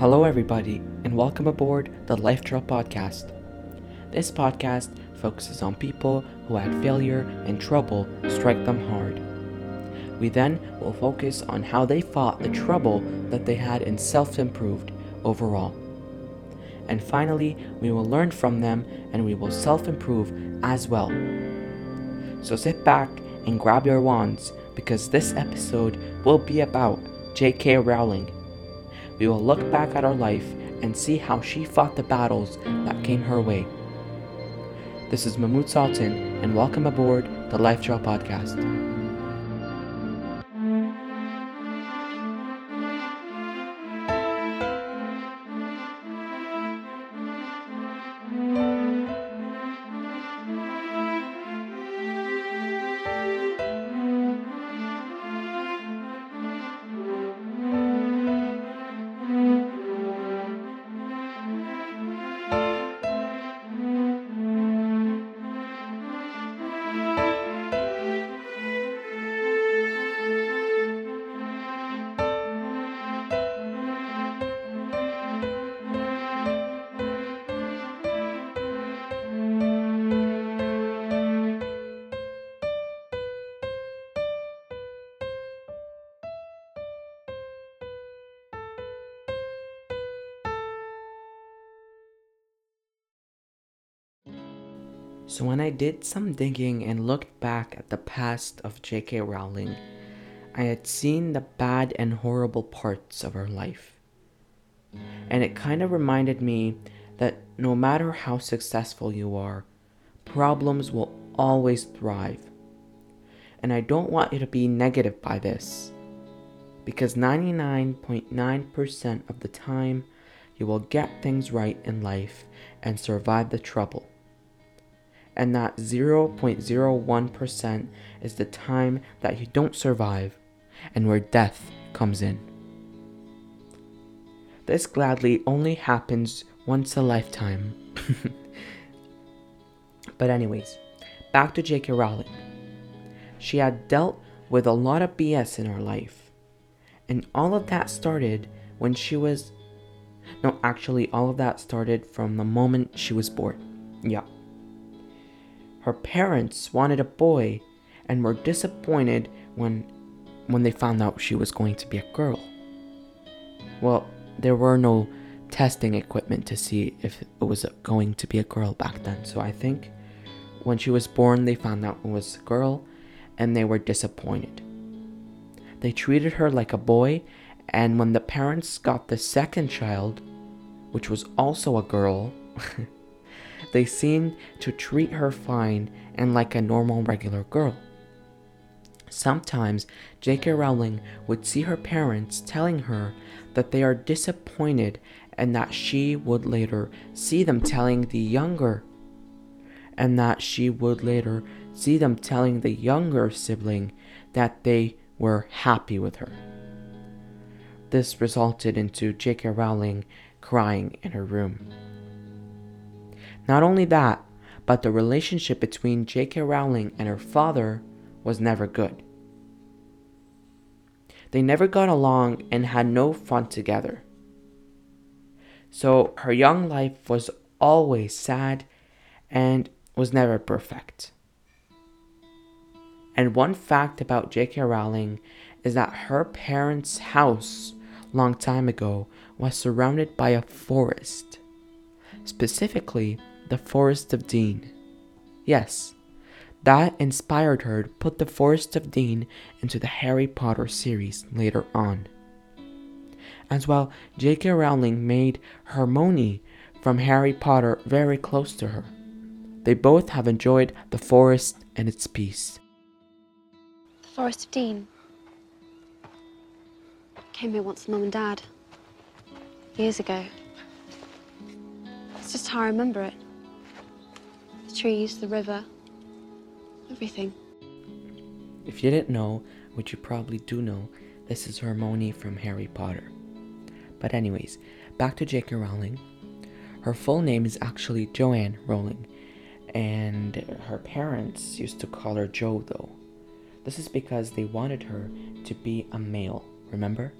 Hello, everybody, and welcome aboard the Life Trail Podcast. This podcast focuses on people who had failure and trouble strike them hard. We then will focus on how they fought the trouble that they had and self improved overall. And finally, we will learn from them and we will self improve as well. So sit back and grab your wands because this episode will be about J.K. Rowling. We will look back at our life and see how she fought the battles that came her way. This is Mahmoud Sultan, and welcome aboard the Life Trail Podcast. So, when I did some digging and looked back at the past of J.K. Rowling, I had seen the bad and horrible parts of her life. And it kind of reminded me that no matter how successful you are, problems will always thrive. And I don't want you to be negative by this, because 99.9% of the time, you will get things right in life and survive the trouble and that 0.01% is the time that you don't survive and where death comes in. This gladly only happens once a lifetime. but, anyways, back to J.K. Rowling. She had dealt with a lot of BS in her life, and all of that started when she was. No, actually, all of that started from the moment she was born. Yeah. Her parents wanted a boy and were disappointed when when they found out she was going to be a girl. Well, there were no testing equipment to see if it was going to be a girl back then. So I think when she was born, they found out it was a girl and they were disappointed. They treated her like a boy, and when the parents got the second child, which was also a girl, They seemed to treat her fine and like a normal regular girl. Sometimes J.K. Rowling would see her parents telling her that they are disappointed and that she would later see them telling the younger and that she would later see them telling the younger sibling that they were happy with her. This resulted into J.K. Rowling crying in her room. Not only that, but the relationship between J.K. Rowling and her father was never good. They never got along and had no fun together. So her young life was always sad and was never perfect. And one fact about J.K. Rowling is that her parents' house long time ago was surrounded by a forest. Specifically, the Forest of Dean. Yes, that inspired her to put the Forest of Dean into the Harry Potter series later on. As well, J.K. Rowling made Hermione from Harry Potter very close to her. They both have enjoyed the forest and its peace. The Forest of Dean. Came here once Mum and Dad. Years ago. It's just how I remember it trees, the river, everything. If you didn't know, which you probably do know, this is Hermione from Harry Potter. But, anyways, back to J.K. Rowling. Her full name is actually Joanne Rowling, and her parents used to call her Jo, though. This is because they wanted her to be a male, remember?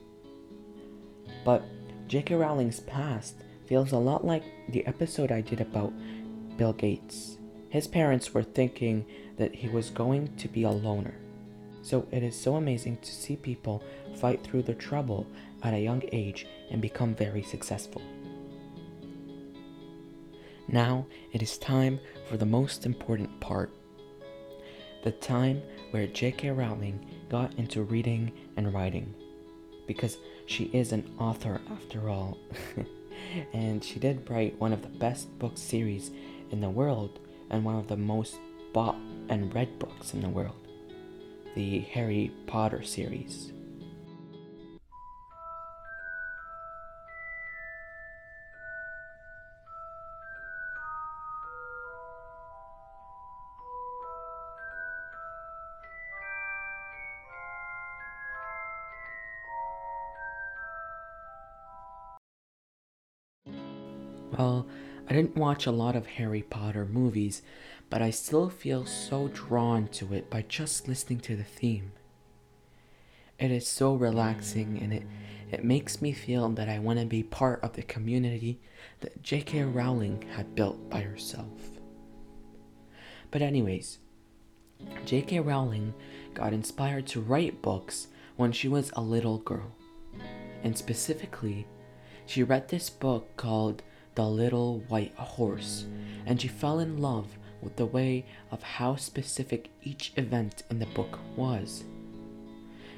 But J.K. Rowling's past feels a lot like the episode I did about Bill Gates. His parents were thinking that he was going to be a loner. So it is so amazing to see people fight through the trouble at a young age and become very successful. Now it is time for the most important part the time where J.K. Rowling got into reading and writing. Because she is an author after all. and she did write one of the best book series in the world and one of the most bought and read books in the world the Harry Potter series. Watch a lot of Harry Potter movies, but I still feel so drawn to it by just listening to the theme. It is so relaxing and it, it makes me feel that I want to be part of the community that J.K. Rowling had built by herself. But, anyways, J.K. Rowling got inspired to write books when she was a little girl. And specifically, she read this book called the little white horse, and she fell in love with the way of how specific each event in the book was.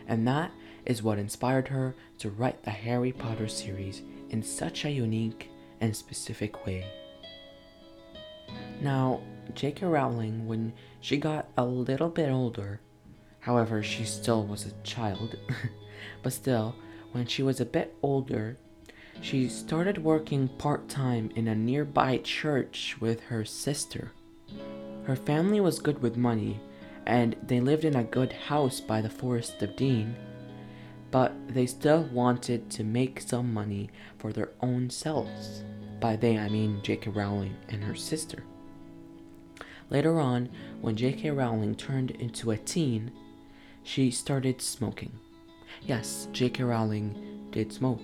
And that is what inspired her to write the Harry Potter series in such a unique and specific way. Now, J.K. Rowling, when she got a little bit older, however, she still was a child, but still, when she was a bit older, she started working part time in a nearby church with her sister. Her family was good with money, and they lived in a good house by the Forest of Dean, but they still wanted to make some money for their own selves. By they, I mean J.K. Rowling and her sister. Later on, when J.K. Rowling turned into a teen, she started smoking. Yes, J.K. Rowling did smoke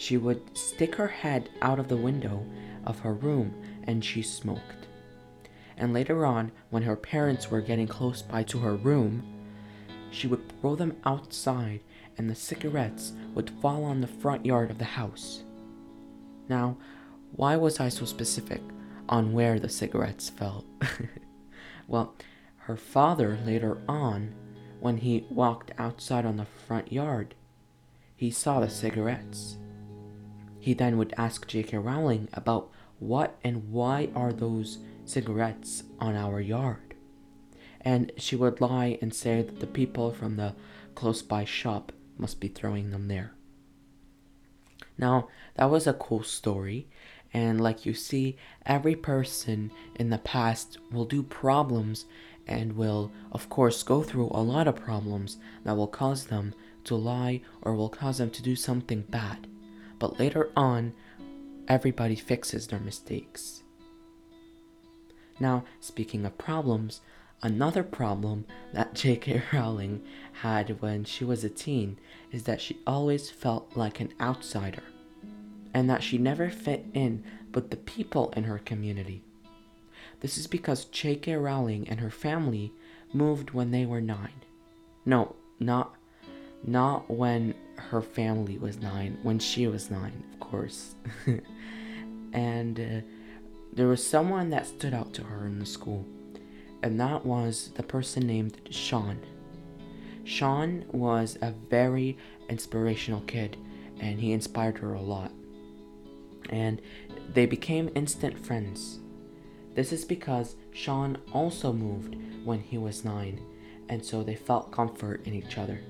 she would stick her head out of the window of her room and she smoked. And later on, when her parents were getting close by to her room, she would throw them outside and the cigarettes would fall on the front yard of the house. Now, why was I so specific on where the cigarettes fell? well, her father later on, when he walked outside on the front yard, he saw the cigarettes he then would ask J.K. Rowling about what and why are those cigarettes on our yard. And she would lie and say that the people from the close by shop must be throwing them there. Now, that was a cool story, and like you see, every person in the past will do problems and will, of course, go through a lot of problems that will cause them to lie or will cause them to do something bad but later on, everybody fixes their mistakes. Now, speaking of problems, another problem that J.K. Rowling had when she was a teen is that she always felt like an outsider, and that she never fit in with the people in her community. This is because J.K. Rowling and her family moved when they were nine. No, not not when her family was nine, when she was nine, of course. and uh, there was someone that stood out to her in the school, and that was the person named Sean. Sean was a very inspirational kid, and he inspired her a lot. And they became instant friends. This is because Sean also moved when he was nine, and so they felt comfort in each other.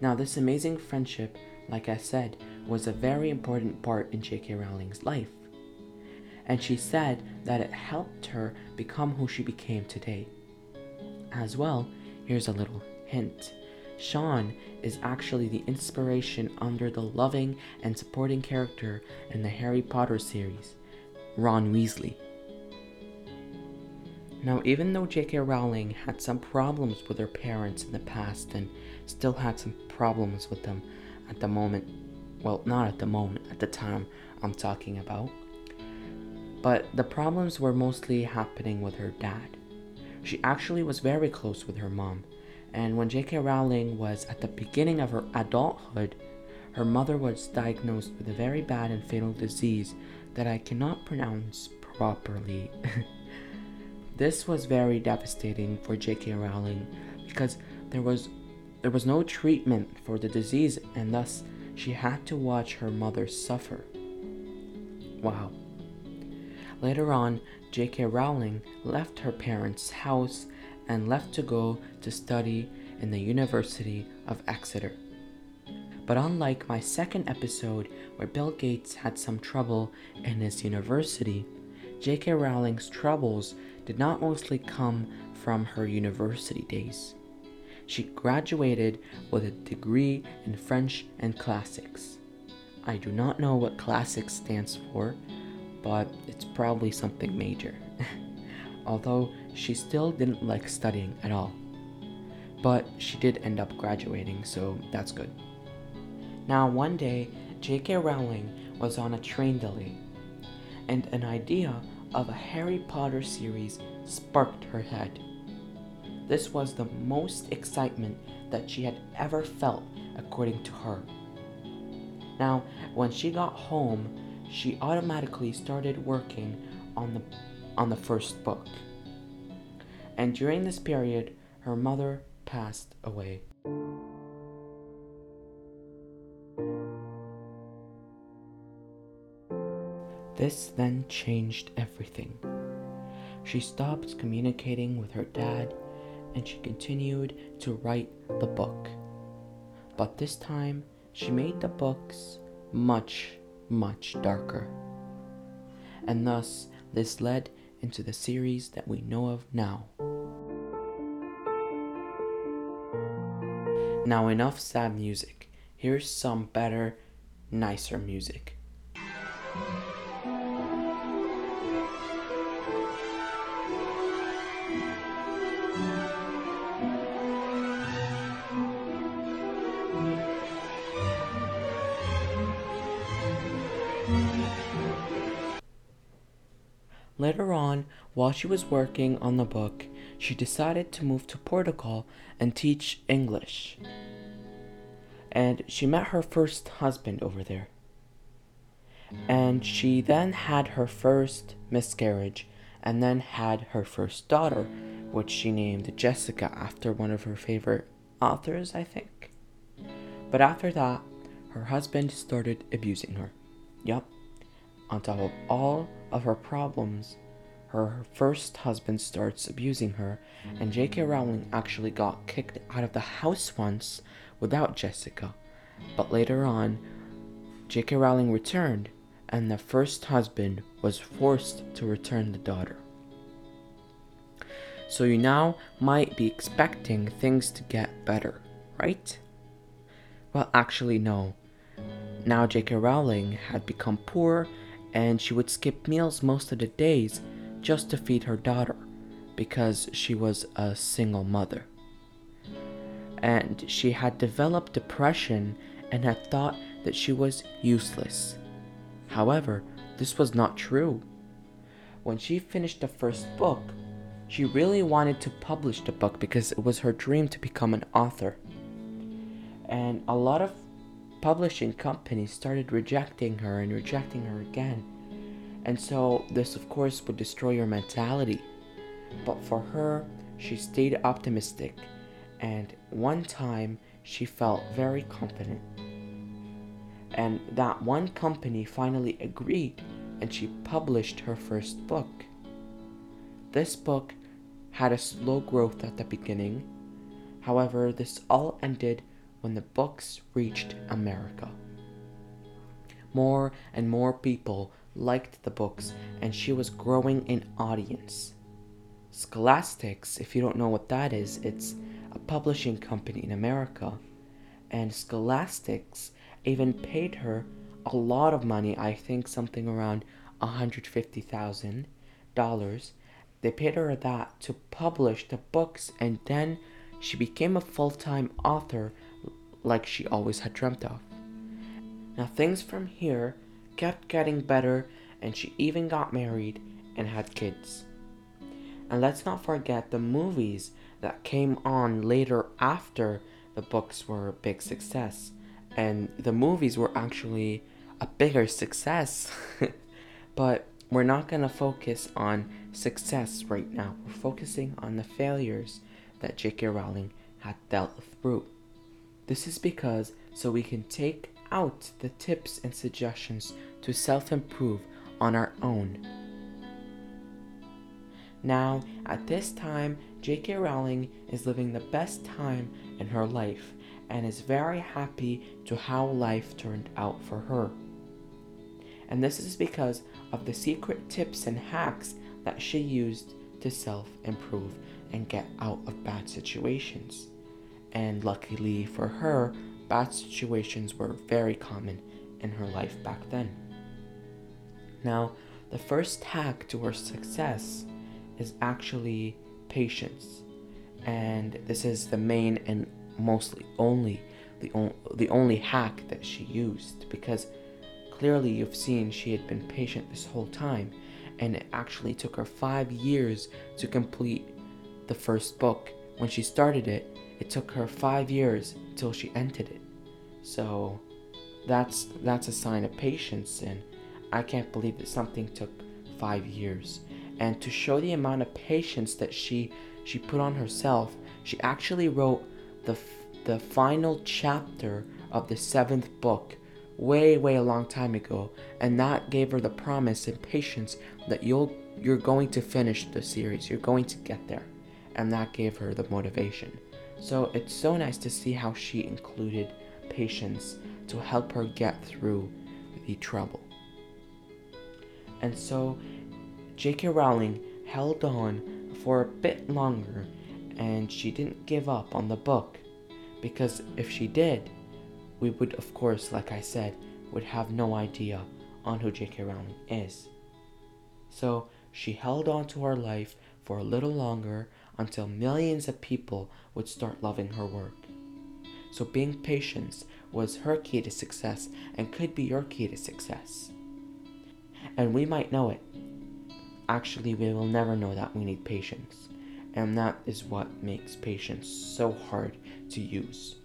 Now, this amazing friendship, like I said, was a very important part in J.K. Rowling's life. And she said that it helped her become who she became today. As well, here's a little hint Sean is actually the inspiration under the loving and supporting character in the Harry Potter series, Ron Weasley. Now, even though J.K. Rowling had some problems with her parents in the past and still had some problems with them at the moment, Well, not at the moment, at the time I'm talking about. But the problems were mostly happening with her dad. She actually was very close with her mom, and when J.K. Rowling was at the beginning of her adulthood, her mother was diagnosed with a very bad and fatal disease that I cannot pronounce properly. this was very devastating for J.K. Rowling because there was there was no treatment for the disease and thus she had to watch her mother suffer. Wow. Later on, J.K. Rowling left her parents' house and left to go to study in the University of Exeter. But unlike my second episode, where Bill Gates had some trouble in his university, J.K. Rowling's troubles did not mostly come from her university days. She graduated with a degree in French and classics. I do not know what classics stands for, but it's probably something major. Although she still didn't like studying at all. But she did end up graduating, so that's good. Now, one day, J.K. Rowling was on a train delay, and an idea of a Harry Potter series sparked her head. This was the most excitement that she had ever felt, according to her. Now, when she got home, she automatically started working on the on the first book. And during this period, her mother passed away. This then changed everything. She stopped communicating with her dad and she continued to write the book. But this time, she made the books much, much darker. And thus, this led into the series that we know of now. Now, enough sad music. Here's some better, nicer music. While she was working on the book, she decided to move to Portugal and teach English. And she met her first husband over there. And she then had her first miscarriage and then had her first daughter, which she named Jessica after one of her favorite authors, I think. But after that, her husband started abusing her. Yup. On top of all of her problems, her first husband starts abusing her, and J.K. Rowling actually got kicked out of the house once without Jessica. But later on, J.K. Rowling returned, and the first husband was forced to return the daughter. So you now might be expecting things to get better, right? Well, actually, no. Now J.K. Rowling had become poor and she would skip meals most of the days just to feed her daughter because she was a single mother. And she had developed depression and had thought that she was useless. However, this was not true. When she finished the first book, she really wanted to publish the book because it was her dream to become an author. And a lot of publishing companies started rejecting her and rejecting her again. And so, this of course would destroy your mentality. But for her, she stayed optimistic, and one time she felt very confident. And that one company finally agreed, and she published her first book. This book had a slow growth at the beginning. However, this all ended when the books reached America. More and more people liked the books, and she was growing in audience. Scholastics, if you don't know what that is, it's a publishing company in America. And Scholastics even paid her a lot of money, I think something around $150,000. They paid her that to publish the books, and then she became a full time author like she always had dreamt of. Now, things from here kept getting better, and she even got married and had kids. And let's not forget the movies that came on later after the books were a big success. And the movies were actually a bigger success. but we're not going to focus on success right now. We're focusing on the failures that J.K. Rowling had dealt through. This is because so we can take out the tips and suggestions to self improve on our own. Now, at this time, J.K. Rowling is living the best time in her life and is very happy to how life turned out for her. And this is because of the secret tips and hacks that she used to self improve and get out of bad situations. And luckily for her, bad situations were very common in her life back then. Now, the first hack to her success is actually patience. And this is the main and mostly only the, on- the only hack that she used because clearly you've seen she had been patient this whole time and it actually took her 5 years to complete the first book. When she started it, it took her 5 years till she entered it. So that's that's a sign of patience and I can't believe that something took 5 years and to show the amount of patience that she she put on herself, she actually wrote the the final chapter of the seventh book way way a long time ago, and that gave her the promise and patience that you'll you're going to finish the series, you're going to get there, and that gave her the motivation. So it's so nice to see how she included patience to help her get through the trouble. And so J.K. Rowling held on for a bit longer and she didn't give up on the book because if she did, we would, of course, like I said, would have no idea on who J.K. Rowling is. So she held on to her life for a little longer until millions of people would start loving her work. So being patient was her key to success and could be your key to success. And we might know it actually we will never know that we need patience. And that is what makes patience so hard to use.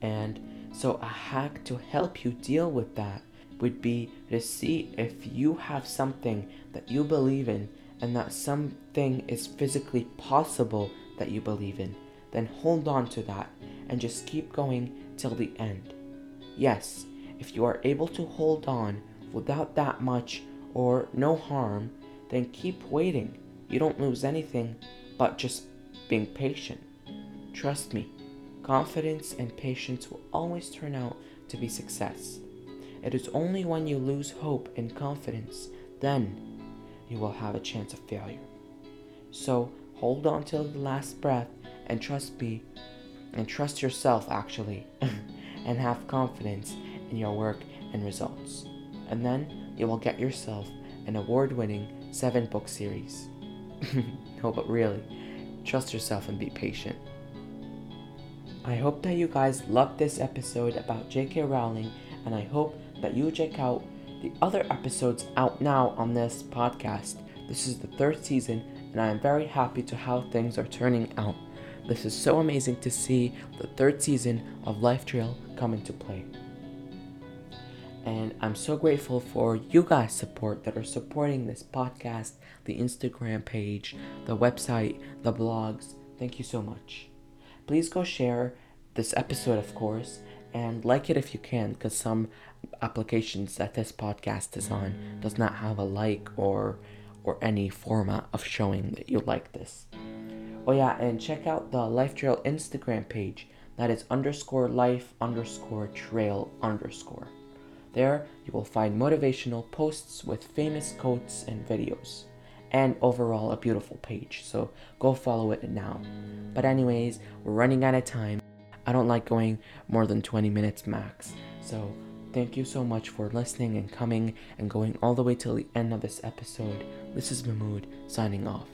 And so, a hack to help you deal with that would be to see if you have something that you believe in and that something is physically possible that you believe in. Then hold on to that and just keep going till the end. Yes, if you are able to hold on without that much or no harm, then keep waiting. You don't lose anything but just being patient. Trust me, confidence and patience will always turn out to be success. It is only when you lose hope and confidence then you will have a chance of failure. So hold on till the last breath and trust me and trust yourself actually and have confidence in your work and results. And then you will get yourself an award winning seven book series. no, but really, trust yourself and be patient. I hope that you guys loved this episode about J.K. Rowling, and I hope that you check out the other episodes out now on this podcast. This is the third season, and I am very happy to how things are turning out. This is so amazing to see the third season of Life Trail come into play. And I'm so grateful for you guys' support that are supporting this podcast, the Instagram page, the website, the blogs. Thank you so much. Please go share this episode, of course, and like it if you can, because some applications that this podcast is on does not have a like or or any format of showing that you like this. Oh yeah, and check out the Life Trail Instagram page. That is underscore life underscore trail underscore. There, you will find motivational posts with famous quotes and videos, and overall a beautiful page, so go follow it now. But, anyways, we're running out of time. I don't like going more than 20 minutes max, so thank you so much for listening and coming and going all the way till the end of this episode. This is Mahmood signing off.